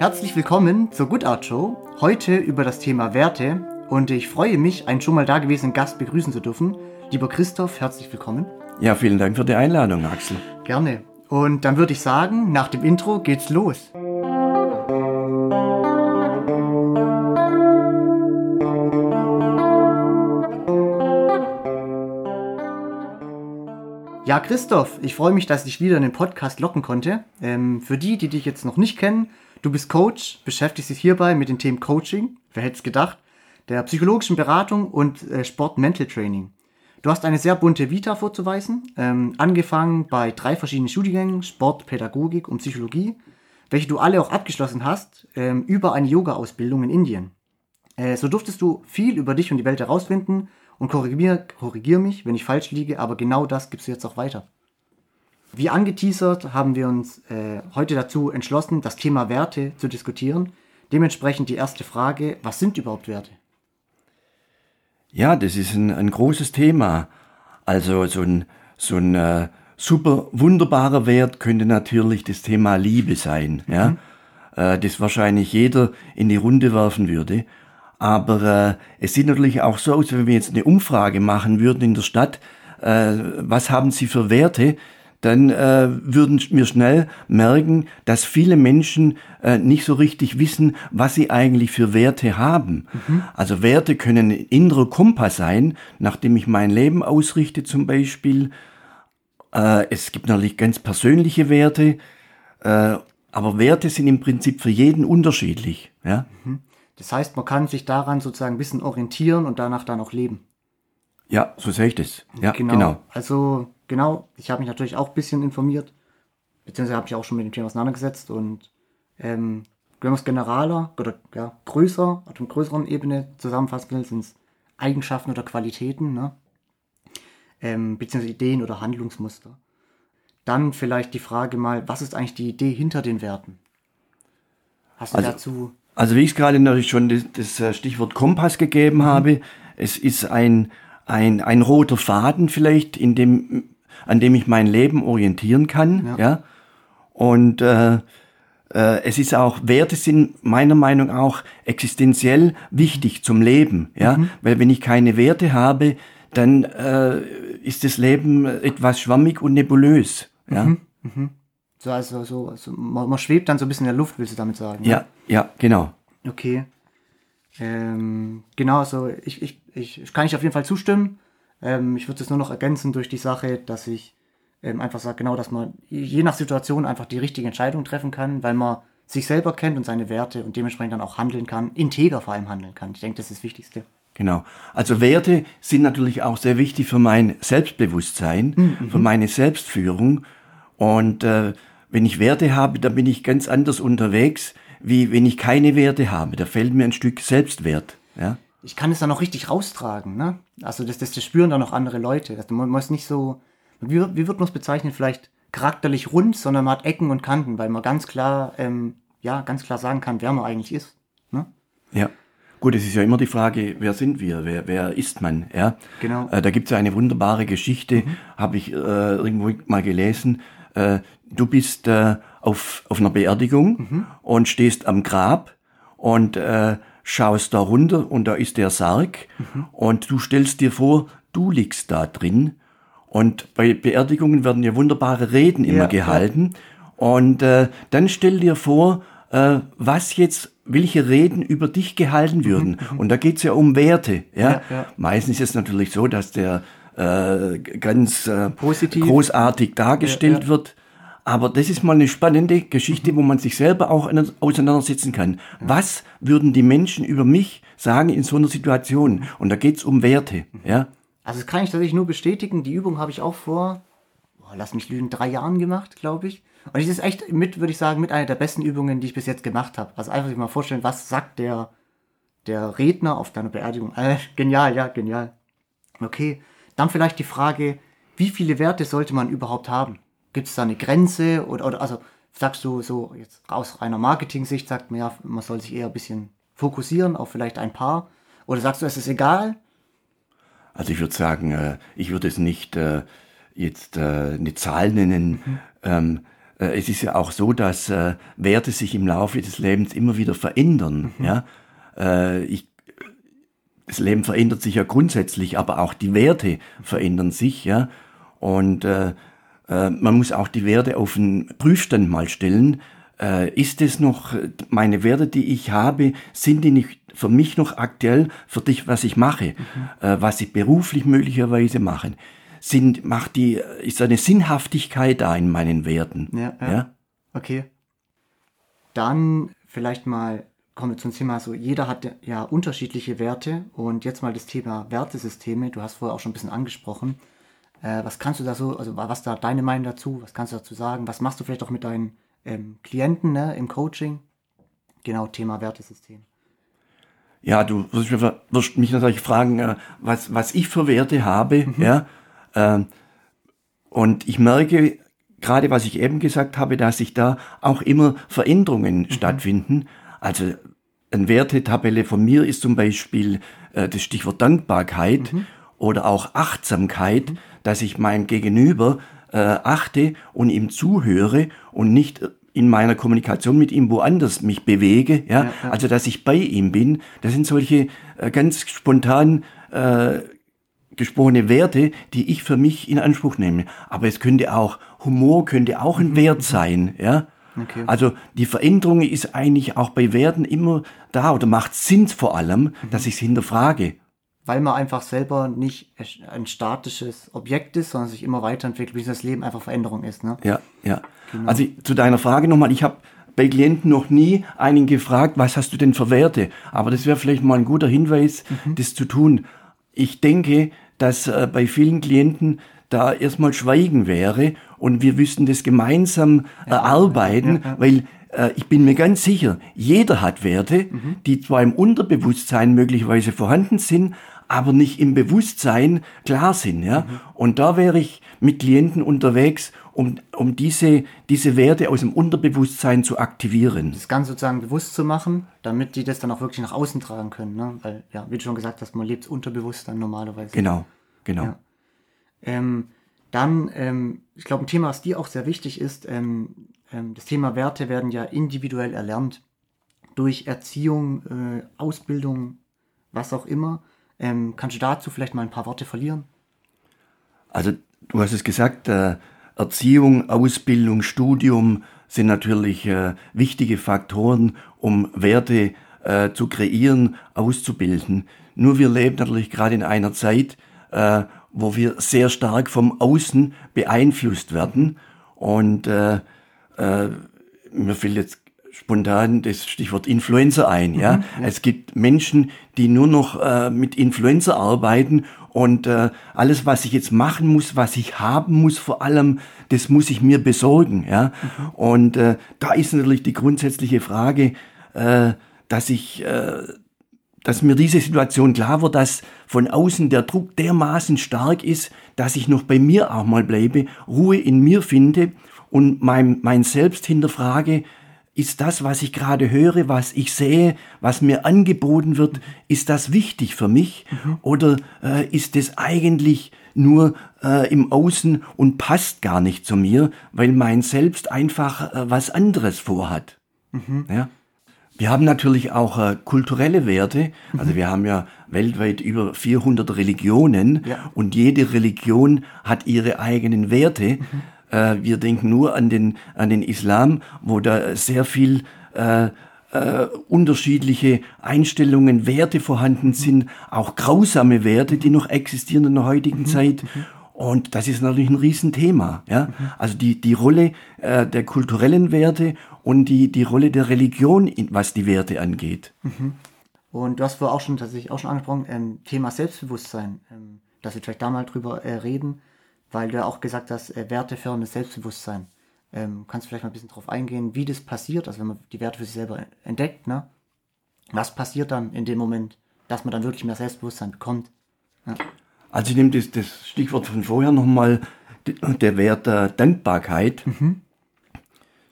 Herzlich willkommen zur Good Art Show. Heute über das Thema Werte und ich freue mich, einen schon mal dagewesenen Gast begrüßen zu dürfen. Lieber Christoph, herzlich willkommen. Ja, vielen Dank für die Einladung, Axel. Gerne. Und dann würde ich sagen, nach dem Intro geht's los. Ja, Christoph, ich freue mich, dass ich dich wieder in den Podcast locken konnte. Ähm, für die, die dich jetzt noch nicht kennen, du bist Coach, beschäftigst dich hierbei mit den Themen Coaching, wer hätte es gedacht, der psychologischen Beratung und äh, Sport-Mental Training. Du hast eine sehr bunte Vita vorzuweisen, ähm, angefangen bei drei verschiedenen Studiengängen, Sport, Pädagogik und Psychologie, welche du alle auch abgeschlossen hast, ähm, über eine Yoga-Ausbildung in Indien. Äh, so durftest du viel über dich und die Welt herausfinden und korrigier, korrigier mich, wenn ich falsch liege, aber genau das gibst du jetzt auch weiter. Wie angeteasert haben wir uns äh, heute dazu entschlossen, das Thema Werte zu diskutieren. Dementsprechend die erste Frage, was sind überhaupt Werte? Ja, das ist ein, ein großes Thema. Also so ein, so ein äh, super wunderbarer Wert könnte natürlich das Thema Liebe sein, mhm. ja, äh, das wahrscheinlich jeder in die Runde werfen würde. Aber äh, es sieht natürlich auch so aus, wenn wir jetzt eine Umfrage machen würden in der Stadt, äh, was haben Sie für Werte, dann äh, würden wir schnell merken, dass viele Menschen äh, nicht so richtig wissen, was sie eigentlich für Werte haben. Mhm. Also Werte können ein innerer Kompass sein, nachdem ich mein Leben ausrichte zum Beispiel. Äh, es gibt natürlich ganz persönliche Werte, äh, aber Werte sind im Prinzip für jeden unterschiedlich. Ja? Mhm. Das heißt, man kann sich daran sozusagen ein bisschen orientieren und danach dann auch leben. Ja, so sehe ich das. Ja, genau. genau. Also, genau, ich habe mich natürlich auch ein bisschen informiert, beziehungsweise habe mich auch schon mit dem Thema auseinandergesetzt und ähm, wenn man es generaler oder ja, größer, auf einer größeren Ebene zusammenfassen will, sind es Eigenschaften oder Qualitäten, ne? ähm, beziehungsweise Ideen oder Handlungsmuster. Dann vielleicht die Frage mal, was ist eigentlich die Idee hinter den Werten? Hast du also, dazu also wie ich gerade natürlich schon das, das äh, Stichwort Kompass gegeben mhm. habe, es ist ein, ein, ein roter Faden vielleicht, in dem, an dem ich mein Leben orientieren kann. Ja. ja? Und äh, äh, es ist auch, Werte sind meiner Meinung nach auch existenziell wichtig zum Leben. Ja? Mhm. Weil wenn ich keine Werte habe, dann äh, ist das Leben etwas schwammig und nebulös. Ja? Mhm. Mhm. So, also, so, also man, man, schwebt dann so ein bisschen in der Luft, willst du damit sagen? Ja, ne? ja, genau. Okay. Ähm, genau, also ich, ich, ich kann ich auf jeden Fall zustimmen. Ähm, ich würde es nur noch ergänzen durch die Sache, dass ich ähm, einfach sage, genau, dass man je nach Situation einfach die richtige Entscheidung treffen kann, weil man sich selber kennt und seine Werte und dementsprechend dann auch handeln kann, integer vor allem handeln kann. Ich denke, das ist das Wichtigste. Genau. Also Werte sind natürlich auch sehr wichtig für mein Selbstbewusstsein, mhm. für meine Selbstführung. Und äh, wenn ich Werte habe, dann bin ich ganz anders unterwegs, wie wenn ich keine Werte habe. Da fällt mir ein Stück Selbstwert. Ja? Ich kann es dann auch richtig raustragen. Ne? Also das, das, das spüren dann auch andere Leute. Also man muss nicht so, wie, wie wird man es bezeichnen, vielleicht charakterlich rund, sondern man hat Ecken und Kanten, weil man ganz klar, ähm, ja, ganz klar sagen kann, wer man eigentlich ist. Ne? Ja. Gut, es ist ja immer die Frage, wer sind wir, wer, wer ist man? Ja? Genau. Äh, da gibt es ja eine wunderbare Geschichte, mhm. habe ich äh, irgendwo mal gelesen. Äh, du bist äh, auf, auf einer Beerdigung mhm. und stehst am Grab und äh, schaust da runter und da ist der Sarg mhm. und du stellst dir vor, du liegst da drin und bei Beerdigungen werden ja wunderbare Reden immer ja, gehalten ja. und äh, dann stell dir vor, äh, was jetzt welche Reden über dich gehalten mhm, würden. Mhm. Und da geht's ja um Werte. Ja, ja. Meistens ist es natürlich so, dass der äh, ganz äh, großartig dargestellt ja, wird. Aber das ist mal eine spannende Geschichte, mhm. wo man sich selber auch auseinandersetzen kann. Was würden die Menschen über mich sagen in so einer Situation? Und da geht's um Werte. Ja? Also das kann ich tatsächlich nur bestätigen. Die Übung habe ich auch vor, boah, lass mich lügen, drei Jahren gemacht, glaube ich. Und das ist echt mit, würde ich sagen, mit einer der besten Übungen, die ich bis jetzt gemacht habe. Also einfach sich mal vorstellen, was sagt der, der Redner auf deiner Beerdigung. Äh, genial, ja, genial. Okay, dann vielleicht die Frage, wie viele Werte sollte man überhaupt haben? Gibt es da eine Grenze oder, oder also sagst du so jetzt aus reiner Marketing-Sicht sagt man ja, man soll sich eher ein bisschen fokussieren auf vielleicht ein paar oder sagst du, es ist egal? Also ich würde sagen, äh, ich würde es nicht äh, jetzt äh, eine Zahl nennen. Mhm. Ähm, äh, es ist ja auch so, dass äh, Werte sich im Laufe des Lebens immer wieder verändern. Mhm. Ja? Äh, ich, das Leben verändert sich ja grundsätzlich, aber auch die Werte verändern sich. Ja? Und äh, äh, man muss auch die Werte auf den Prüfstand mal stellen. Äh, ist es noch meine Werte, die ich habe, sind die nicht für mich noch aktuell für dich, was ich mache, mhm. äh, was ich beruflich möglicherweise mache? Sind, macht die, ist eine Sinnhaftigkeit da in meinen Werten? Ja, ja. ja? Okay. Dann vielleicht mal kommen wir zum Thema so, jeder hat ja unterschiedliche Werte und jetzt mal das Thema Wertesysteme, du hast vorher auch schon ein bisschen angesprochen. Äh, was kannst du da so, also was da deine Meinung dazu, was kannst du dazu sagen? Was machst du vielleicht auch mit deinen ähm, Klienten ne, im Coaching? Genau, Thema Wertesystem. Ja, du wirst, mich natürlich fragen, äh, was, was ich für Werte habe, mhm. ja. Äh, und ich merke, gerade was ich eben gesagt habe, dass sich da auch immer Veränderungen mhm. stattfinden. Also eine Wertetabelle von mir ist zum Beispiel äh, das Stichwort Dankbarkeit mhm. oder auch Achtsamkeit, mhm. dass ich mein Gegenüber äh, achte und ihm zuhöre und nicht in meiner Kommunikation mit ihm woanders mich bewege, ja, ja, ja. also dass ich bei ihm bin. Das sind solche äh, ganz spontan äh, gesprochene Werte, die ich für mich in Anspruch nehme. Aber es könnte auch Humor könnte auch ein mhm. Wert sein, ja. Okay. Also die Veränderung ist eigentlich auch bei Werten immer da oder macht Sinn vor allem, mhm. dass ich es hinterfrage weil man einfach selber nicht ein statisches Objekt ist, sondern sich immer weiterentwickelt, wie das Leben einfach Veränderung ist. Ne? Ja, ja. Genau. Also zu deiner Frage nochmal, ich habe bei Klienten noch nie einen gefragt, was hast du denn für Werte? Aber das wäre vielleicht mal ein guter Hinweis, mhm. das zu tun. Ich denke, dass äh, bei vielen Klienten da erstmal Schweigen wäre und wir wüssten das gemeinsam erarbeiten, ja, weil äh, ich bin mir ganz sicher, jeder hat Werte, mhm. die zwar im Unterbewusstsein möglicherweise vorhanden sind, aber nicht im Bewusstsein klar sind. Ja? Mhm. Und da wäre ich mit Klienten unterwegs, um, um diese, diese Werte aus dem Unterbewusstsein zu aktivieren. Das Ganze sozusagen bewusst zu machen, damit die das dann auch wirklich nach außen tragen können. Ne? Weil, ja, wie du schon gesagt hast, man lebt unterbewusst dann normalerweise. Genau, genau. Ja. Ähm, dann, ähm, ich glaube, ein Thema, was dir auch sehr wichtig ist, ähm, ähm, das Thema Werte werden ja individuell erlernt. Durch Erziehung, äh, Ausbildung, was auch immer. Ähm, kannst du dazu vielleicht mal ein paar Worte verlieren? Also, du hast es gesagt, äh, Erziehung, Ausbildung, Studium sind natürlich äh, wichtige Faktoren, um Werte äh, zu kreieren, auszubilden. Nur wir leben natürlich gerade in einer Zeit, äh, wo wir sehr stark vom Außen beeinflusst werden und äh, äh, mir fällt jetzt spontan das Stichwort Influencer ein. Ja? Mhm, ja. Es gibt Menschen, die nur noch äh, mit Influencer arbeiten und äh, alles, was ich jetzt machen muss, was ich haben muss, vor allem, das muss ich mir besorgen. Ja? Mhm. Und äh, da ist natürlich die grundsätzliche Frage, äh, dass ich, äh, dass mir diese Situation klar wird, dass von außen der Druck dermaßen stark ist, dass ich noch bei mir auch mal bleibe, Ruhe in mir finde und mein, mein Selbst hinterfrage, ist das, was ich gerade höre, was ich sehe, was mir angeboten wird, ist das wichtig für mich mhm. oder äh, ist es eigentlich nur äh, im Außen und passt gar nicht zu mir, weil mein Selbst einfach äh, was anderes vorhat. Mhm. Ja? Wir haben natürlich auch äh, kulturelle Werte. Also mhm. wir haben ja weltweit über 400 Religionen ja. und jede Religion hat ihre eigenen Werte. Mhm. Äh, wir denken nur an den, an den Islam, wo da sehr viel äh, äh, unterschiedliche Einstellungen, Werte vorhanden sind, auch grausame Werte, die noch existieren in der heutigen mhm. Zeit. Und das ist natürlich ein Riesenthema. Ja? Mhm. Also die, die Rolle äh, der kulturellen Werte und die, die Rolle der Religion, was die Werte angeht. Mhm. Und du hast vorher auch schon tatsächlich auch schon angesprochen, ähm, Thema Selbstbewusstsein, ähm, dass wir vielleicht da mal drüber äh, reden weil du ja auch gesagt hast, äh, werteförderndes Selbstbewusstsein. Ähm, kannst du vielleicht mal ein bisschen darauf eingehen, wie das passiert, also wenn man die Werte für sich selber entdeckt, ne? Was passiert dann in dem Moment, dass man dann wirklich mehr Selbstbewusstsein bekommt? Ja. Also ich nehme das, das Stichwort von vorher nochmal, der Wert der Dankbarkeit. Mhm.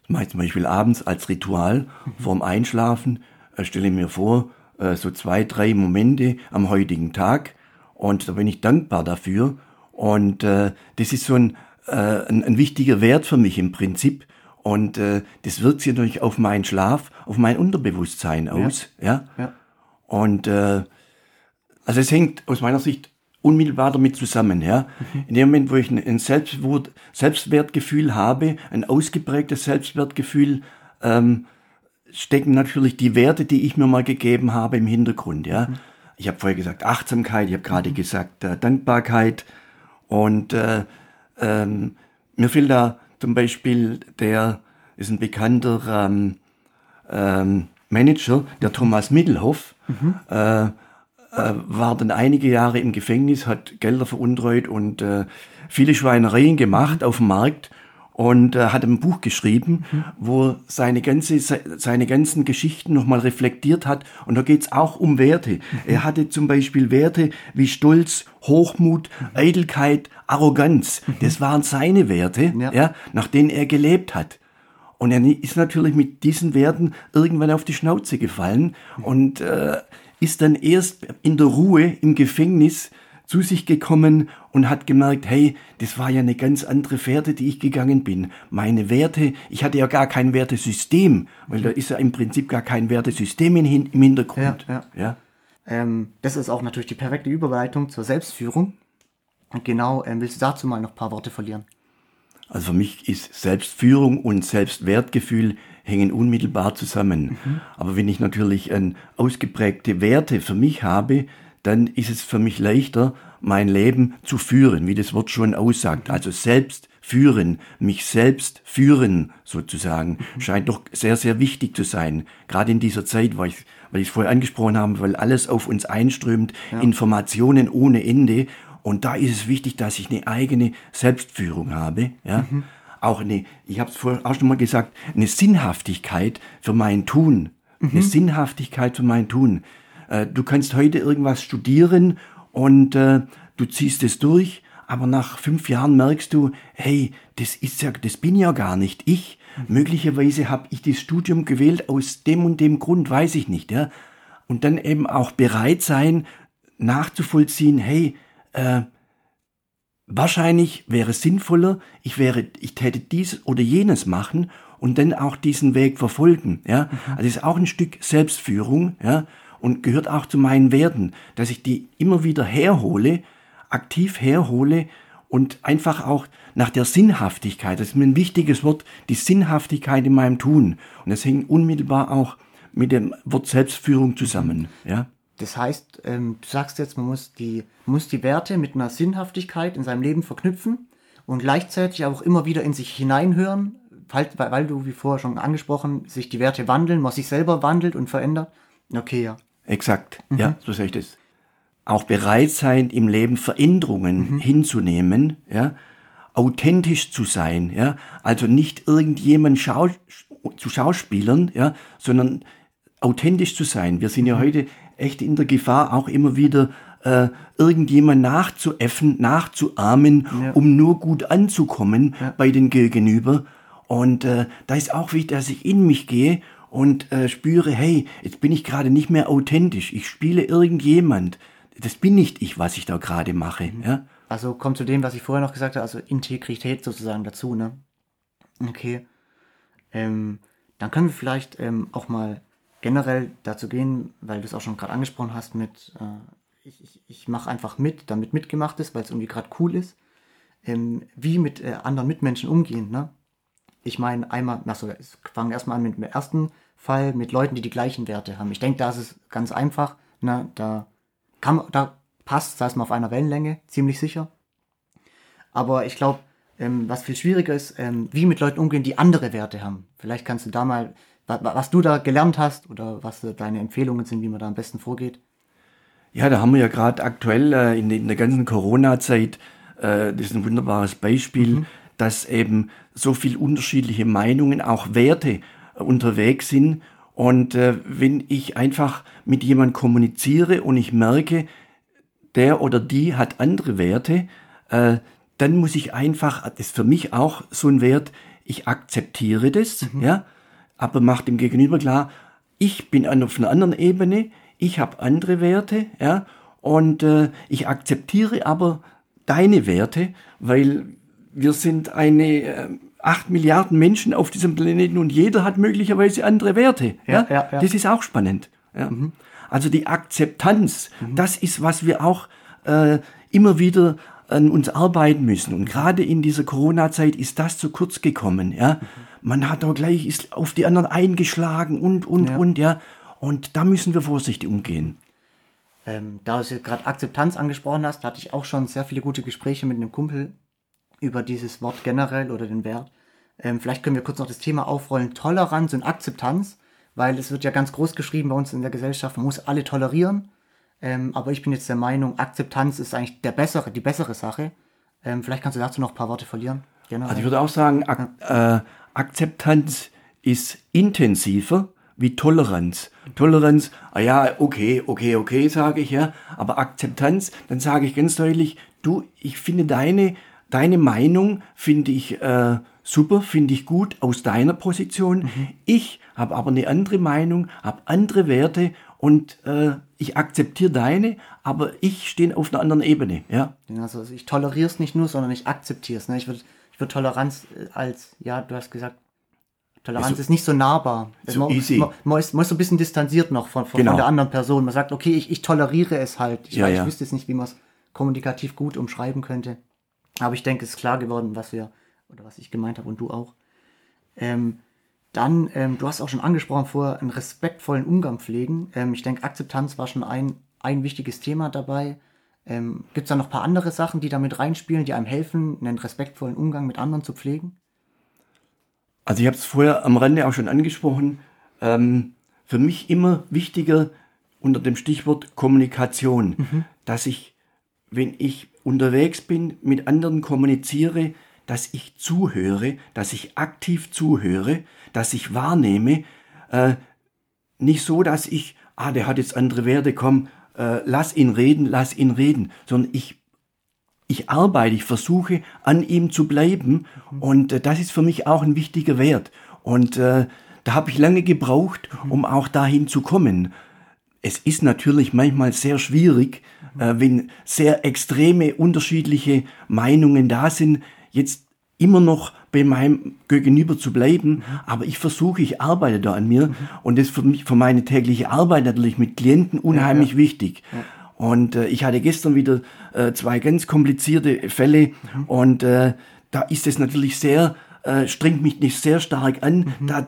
Das mache ich zum Beispiel abends als Ritual mhm. vorm Einschlafen, äh, stelle mir vor, äh, so zwei, drei Momente am heutigen Tag und da bin ich dankbar dafür und äh, das ist so ein, äh, ein, ein wichtiger Wert für mich im Prinzip. Und äh, das wirkt sich natürlich auf meinen Schlaf, auf mein Unterbewusstsein aus. Ja. ja? ja. Und äh, also es hängt aus meiner Sicht unmittelbar damit zusammen. Ja? Mhm. In dem Moment, wo ich ein, Selbstwert, Selbstwertgefühl habe, ein ausgeprägtes Selbstwertgefühl, ähm, stecken natürlich die Werte, die ich mir mal gegeben habe, im Hintergrund. Ja? Mhm. Ich habe vorher gesagt Achtsamkeit, ich habe gerade mhm. gesagt äh, Dankbarkeit und äh, ähm, mir fehlt da zum Beispiel der ist ein bekannter ähm, ähm, Manager, der Thomas Mittelhoff, mhm. äh, war dann einige Jahre im Gefängnis, hat Gelder veruntreut und äh, viele Schweinereien gemacht auf dem Markt und äh, hat ein Buch geschrieben, mhm. wo seine ganze seine ganzen Geschichten nochmal reflektiert hat und da geht's auch um Werte. Mhm. Er hatte zum Beispiel Werte wie Stolz, Hochmut, mhm. Eitelkeit, Arroganz. Mhm. Das waren seine Werte, ja. ja, nach denen er gelebt hat. Und er ist natürlich mit diesen Werten irgendwann auf die Schnauze gefallen mhm. und äh, ist dann erst in der Ruhe im Gefängnis zu sich gekommen und hat gemerkt, hey, das war ja eine ganz andere Fährte, die ich gegangen bin. Meine Werte, ich hatte ja gar kein Wertesystem, weil da ist ja im Prinzip gar kein Wertesystem im Hintergrund. Ja, ja. ja. Ähm, das ist auch natürlich die perfekte Überleitung zur Selbstführung. Und genau, ähm, willst du dazu mal noch ein paar Worte verlieren? Also für mich ist Selbstführung und Selbstwertgefühl hängen unmittelbar zusammen. Mhm. Aber wenn ich natürlich ein ausgeprägte Werte für mich habe, dann ist es für mich leichter, mein Leben zu führen, wie das Wort schon aussagt. Also selbst führen, mich selbst führen sozusagen, mhm. scheint doch sehr, sehr wichtig zu sein. Gerade in dieser Zeit, weil ich, weil ich es vorher angesprochen habe, weil alles auf uns einströmt, ja. Informationen ohne Ende. Und da ist es wichtig, dass ich eine eigene Selbstführung habe. Ja? Mhm. Auch eine, ich habe es vorher auch schon mal gesagt, eine Sinnhaftigkeit für mein Tun. Mhm. Eine Sinnhaftigkeit für mein Tun. Äh, du kannst heute irgendwas studieren und äh, du ziehst es durch, aber nach fünf Jahren merkst du, hey, das ist ja, das bin ja gar nicht ich. Mhm. Möglicherweise habe ich das Studium gewählt aus dem und dem Grund, weiß ich nicht, ja. Und dann eben auch bereit sein, nachzuvollziehen, hey, äh, wahrscheinlich wäre es sinnvoller, ich wäre, ich täte dies oder jenes machen und dann auch diesen Weg verfolgen, ja. Mhm. Also es ist auch ein Stück Selbstführung, ja und gehört auch zu meinen Werten, dass ich die immer wieder herhole, aktiv herhole und einfach auch nach der Sinnhaftigkeit, das ist mir ein wichtiges Wort, die Sinnhaftigkeit in meinem Tun. Und das hängt unmittelbar auch mit dem Wort Selbstführung zusammen. Ja? Das heißt, ähm, du sagst jetzt, man muss die, muss die Werte mit einer Sinnhaftigkeit in seinem Leben verknüpfen und gleichzeitig auch immer wieder in sich hineinhören, weil, weil du, wie vorher schon angesprochen, sich die Werte wandeln, man sich selber wandelt und verändert. Okay, ja. Exakt, mhm. ja, so sehe ich das. Auch bereit sein, im Leben Veränderungen mhm. hinzunehmen, ja, authentisch zu sein, ja, also nicht irgendjemand schau zu Schauspielern, ja, sondern authentisch zu sein. Wir sind ja mhm. heute echt in der Gefahr, auch immer wieder äh, irgendjemand nachzuäffen, nachzuahmen, ja. um nur gut anzukommen ja. bei den Gegenüber. Und äh, da ist auch wichtig, dass ich in mich gehe und äh, spüre, hey, jetzt bin ich gerade nicht mehr authentisch, ich spiele irgendjemand. Das bin nicht ich, was ich da gerade mache. Mhm. Ja? Also kommt zu dem, was ich vorher noch gesagt habe, also Integrität sozusagen dazu, ne? Okay. Ähm, dann können wir vielleicht ähm, auch mal generell dazu gehen, weil du es auch schon gerade angesprochen hast mit, äh, ich, ich, ich mache einfach mit, damit mitgemacht ist, weil es irgendwie gerade cool ist, ähm, wie mit äh, anderen Mitmenschen umgehen, ne? Ich meine, einmal, achso, fangen erstmal an mit dem ersten Fall, mit Leuten, die die gleichen Werte haben. Ich denke, da ist es ganz einfach. Ne? Da, kann, da passt, sei es mal auf einer Wellenlänge, ziemlich sicher. Aber ich glaube, ähm, was viel schwieriger ist, ähm, wie mit Leuten umgehen, die andere Werte haben. Vielleicht kannst du da mal, was, du da gelernt hast oder was deine Empfehlungen sind, wie man da am besten vorgeht. Ja, da haben wir ja gerade aktuell äh, in, in, der ganzen Corona-Zeit, äh, das ist ein wunderbares Beispiel, mhm dass eben so viel unterschiedliche Meinungen, auch Werte äh, unterwegs sind. Und äh, wenn ich einfach mit jemand kommuniziere und ich merke, der oder die hat andere Werte, äh, dann muss ich einfach, das ist für mich auch so ein Wert, ich akzeptiere das, mhm. ja, aber macht dem Gegenüber klar, ich bin auf einer anderen Ebene, ich habe andere Werte, ja, und äh, ich akzeptiere aber deine Werte, weil wir sind eine, äh, acht Milliarden Menschen auf diesem Planeten und jeder hat möglicherweise andere Werte. Ja, ja? ja das ist auch spannend. Ja? Mhm. Also die Akzeptanz, mhm. das ist, was wir auch äh, immer wieder an uns arbeiten müssen. Und gerade in dieser Corona-Zeit ist das zu kurz gekommen. Ja? Mhm. Man hat auch gleich ist auf die anderen eingeschlagen und, und, ja. und, ja. Und da müssen wir vorsichtig umgehen. Ähm, da du gerade Akzeptanz angesprochen hast, hatte ich auch schon sehr viele gute Gespräche mit einem Kumpel über dieses Wort generell oder den Wert. Ähm, vielleicht können wir kurz noch das Thema aufrollen, Toleranz und Akzeptanz, weil es wird ja ganz groß geschrieben bei uns in der Gesellschaft, man muss alle tolerieren. Ähm, aber ich bin jetzt der Meinung, Akzeptanz ist eigentlich der bessere, die bessere Sache. Ähm, vielleicht kannst du dazu noch ein paar Worte verlieren. Generell. Also ich würde auch sagen, Ak äh, Akzeptanz ist intensiver wie Toleranz. Toleranz, ah ja, okay, okay, okay, sage ich ja, aber Akzeptanz, dann sage ich ganz deutlich, du, ich finde deine, deine Meinung, finde ich äh, super, finde ich gut aus deiner Position. Mhm. Ich habe aber eine andere Meinung, habe andere Werte und äh, ich akzeptiere deine, aber ich stehe auf einer anderen Ebene. Ja? Also ich toleriere es nicht nur, sondern ich akzeptiere es. Ne? Ich würde ich würd Toleranz äh, als, ja, du hast gesagt, Toleranz so, ist nicht so nahbar. So man, easy. Man, man, ist, man ist so ein bisschen distanziert noch von, von, genau. von der anderen Person. Man sagt, okay, ich, ich toleriere es halt. Ich, ja, weiß, ja. ich wüsste jetzt nicht, wie man es kommunikativ gut umschreiben könnte. Aber ich denke, es ist klar geworden, was wir, oder was ich gemeint habe und du auch. Ähm, dann, ähm, du hast auch schon angesprochen vorher, einen respektvollen Umgang pflegen. Ähm, ich denke, Akzeptanz war schon ein, ein wichtiges Thema dabei. Ähm, Gibt es da noch ein paar andere Sachen, die damit reinspielen, die einem helfen, einen respektvollen Umgang mit anderen zu pflegen? Also ich habe es vorher am Rande auch schon angesprochen. Ähm, für mich immer wichtiger unter dem Stichwort Kommunikation, mhm. dass ich, wenn ich unterwegs bin, mit anderen kommuniziere, dass ich zuhöre, dass ich aktiv zuhöre, dass ich wahrnehme, äh, nicht so, dass ich, ah, der hat jetzt andere Werte, komm, äh, lass ihn reden, lass ihn reden, sondern ich ich arbeite, ich versuche an ihm zu bleiben mhm. und äh, das ist für mich auch ein wichtiger Wert. Und äh, da habe ich lange gebraucht, mhm. um auch dahin zu kommen. Es ist natürlich manchmal sehr schwierig, mhm. wenn sehr extreme unterschiedliche Meinungen da sind, jetzt immer noch bei meinem Gegenüber zu bleiben, aber ich versuche, ich arbeite da an mir mhm. und das ist für mich, für meine tägliche Arbeit natürlich mit Klienten unheimlich ja, ja. wichtig. Ja. Und äh, ich hatte gestern wieder äh, zwei ganz komplizierte Fälle mhm. und äh, da ist es natürlich sehr, äh, strengt mich nicht sehr stark an, mhm. da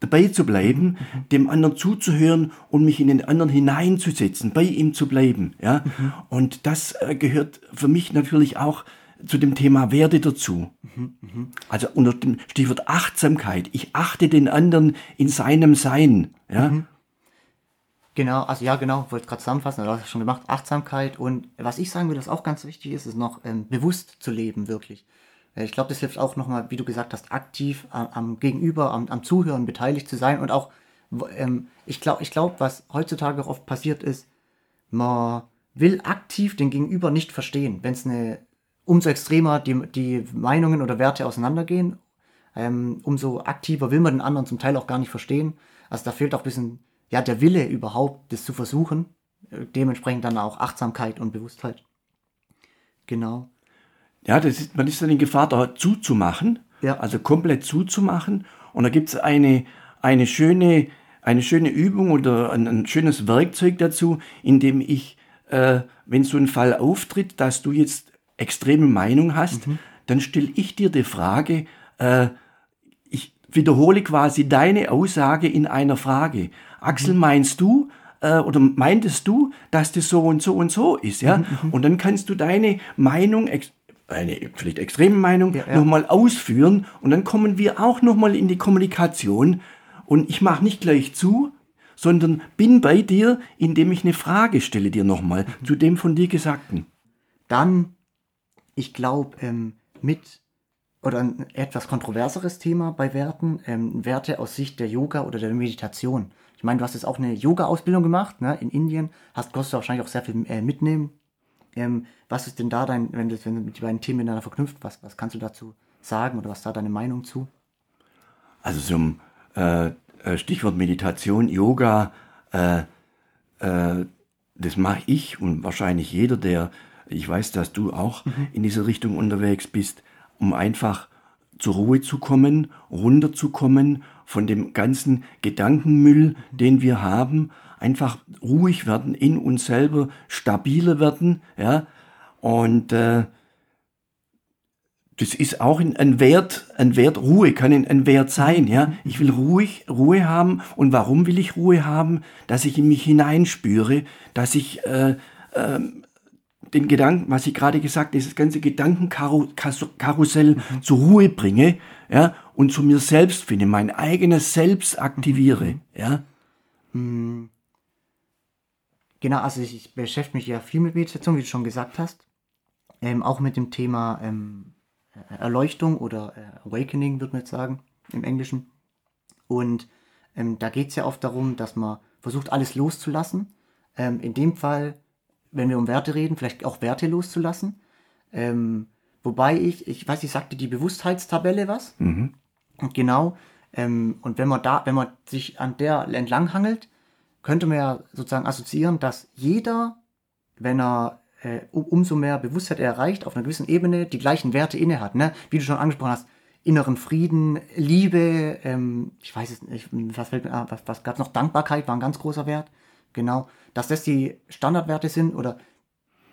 dabei zu bleiben, mhm. dem anderen zuzuhören und mich in den anderen hineinzusetzen, bei ihm zu bleiben. Ja? Mhm. Und das äh, gehört für mich natürlich auch zu dem Thema Werte dazu. Mhm. Also unter dem Stichwort Achtsamkeit. Ich achte den anderen in seinem Sein. Ja? Mhm. Genau, also ja, genau, wollte gerade zusammenfassen, du hast es schon gemacht, Achtsamkeit und was ich sagen würde, was auch ganz wichtig ist, ist noch ähm, bewusst zu leben, wirklich. Äh, ich glaube, das hilft auch nochmal, wie du gesagt hast, aktiv äh, am Gegenüber, am, am, Zuhören beteiligt zu sein und auch, ähm, ich glaube, ich glaub, was heutzutage oft passiert ist, man will aktiv den Gegenüber nicht verstehen, wenn es eine, umso extremer die, die Meinungen oder Werte auseinandergehen, ähm, umso aktiver will man den anderen zum Teil auch gar nicht verstehen. Also da fehlt auch ein bisschen ja, der Wille überhaupt, das zu versuchen. Äh, dementsprechend dann auch Achtsamkeit und Bewusstheit. Genau. Ja, das ist, man ist dann in Gefahr, da zuzumachen. Ja. Also komplett zuzumachen. Und da gibt es eine, eine, schöne, eine schöne Übung oder ein, ein schönes Werkzeug dazu, in dem ich, äh, wenn so ein Fall auftritt, dass du jetzt extreme Meinung hast, mhm. dann stelle ich dir die Frage, äh, ich wiederhole quasi deine Aussage in einer Frage. Axel, mhm. meinst du, äh, oder meintest du, dass das so und so und so ist, ja? Mhm, mhm. Und dann kannst du deine Meinung, eine vielleicht extreme Meinung, ja, ja. nochmal ausführen und dann kommen wir auch nochmal in die Kommunikation und ich mache nicht gleich zu, sondern bin bei dir, indem ich eine Frage stelle dir nochmal mhm. zu dem von dir Gesagten. Dann, ich glaube, ähm, mit oder ein etwas kontroverseres Thema bei Werten, ähm, Werte aus Sicht der Yoga oder der Meditation. Ich meine, du hast jetzt auch eine Yoga-Ausbildung gemacht, ne, in Indien, hast, konntest du wahrscheinlich auch sehr viel äh, mitnehmen. Ähm, was ist denn da dein, wenn du, wenn du die beiden Themen miteinander verknüpft, was, was kannst du dazu sagen oder was ist da deine Meinung zu? Also zum äh, äh Stichwort Meditation, Yoga, äh, äh, das mache ich und wahrscheinlich jeder, der, ich weiß, dass du auch mhm. in diese Richtung unterwegs bist, um einfach zur Ruhe zu kommen, runterzukommen von dem ganzen Gedankenmüll, den wir haben, einfach ruhig werden, in uns selber stabiler werden, ja, und äh, das ist auch ein, Wert, ein Wert Ruhe, kann ein, ein Wert sein, ja. Ich will ruhig, Ruhe haben. Und warum will ich Ruhe haben? Dass ich in mich hineinspüre, dass ich äh, äh, den Gedanken, was ich gerade gesagt, dieses ganze Gedankenkarussell mhm. zur Ruhe bringe, ja, und zu mir selbst finde, mein eigenes Selbst aktiviere, ja. Mhm. Genau, also ich, ich beschäftige mich ja viel mit Meditation, wie du schon gesagt hast. Ähm, auch mit dem Thema ähm, Erleuchtung oder äh, Awakening, würde man jetzt sagen, im Englischen. Und ähm, da geht es ja oft darum, dass man versucht, alles loszulassen. Ähm, in dem Fall, wenn wir um Werte reden, vielleicht auch Werte loszulassen. Ähm, wobei ich, ich weiß, ich sagte die Bewusstheitstabelle was. Mhm. Und genau, ähm, und wenn man da, wenn man sich an der entlanghangelt, könnte man ja sozusagen assoziieren, dass jeder, wenn er äh, umso mehr Bewusstheit er erreicht, auf einer gewissen Ebene die gleichen Werte inne hat. Ne? Wie du schon angesprochen hast, inneren Frieden, Liebe, ähm, ich weiß es nicht, was, was, was gab es noch? Dankbarkeit war ein ganz großer Wert. Genau, dass das die Standardwerte sind oder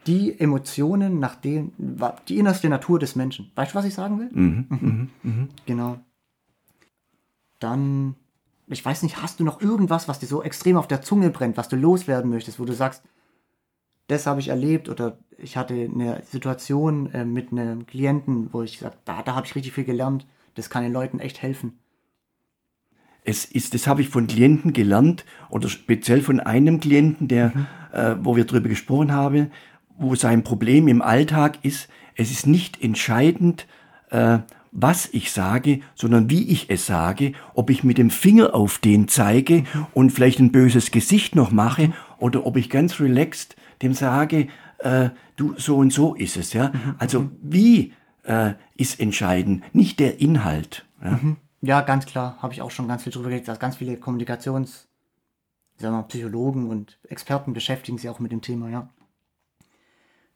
die Emotionen, nach denen, die innerste Natur des Menschen. Weißt du, was ich sagen will? Mhm, mhm, mhm. Genau. Dann, ich weiß nicht, hast du noch irgendwas, was dir so extrem auf der Zunge brennt, was du loswerden möchtest, wo du sagst, das habe ich erlebt oder ich hatte eine Situation äh, mit einem Klienten, wo ich gesagt, da, da habe ich richtig viel gelernt. Das kann den Leuten echt helfen. Es ist, das habe ich von Klienten gelernt oder speziell von einem Klienten, der, mhm. äh, wo wir darüber gesprochen haben, wo sein Problem im Alltag ist, es ist nicht entscheidend, äh, was ich sage, sondern wie ich es sage, ob ich mit dem Finger auf den zeige mhm. und vielleicht ein böses Gesicht noch mache mhm. oder ob ich ganz relaxed dem sage, äh, du, so und so ist es, ja. Mhm. Also wie äh, ist entscheidend, nicht der Inhalt. Ja, mhm. Ja ganz klar, habe ich auch schon ganz viel drüber geredet, dass ganz viele Kommunikations, sagen wir mal, Psychologen und Experten beschäftigen sich auch mit dem Thema, ja.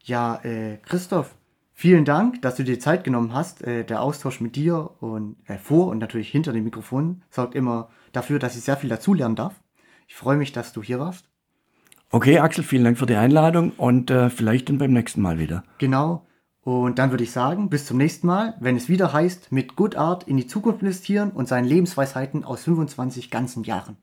Ja, äh, Christoph, vielen Dank, dass du dir Zeit genommen hast. Äh, der Austausch mit dir und äh, vor und natürlich hinter dem Mikrofon sorgt immer dafür, dass ich sehr viel dazulernen darf. Ich freue mich, dass du hier warst. Okay, Axel, vielen Dank für die Einladung und äh, vielleicht dann beim nächsten Mal wieder. Genau. Und dann würde ich sagen, bis zum nächsten Mal, wenn es wieder heißt, mit Good Art in die Zukunft investieren und seinen Lebensweisheiten aus 25 ganzen Jahren.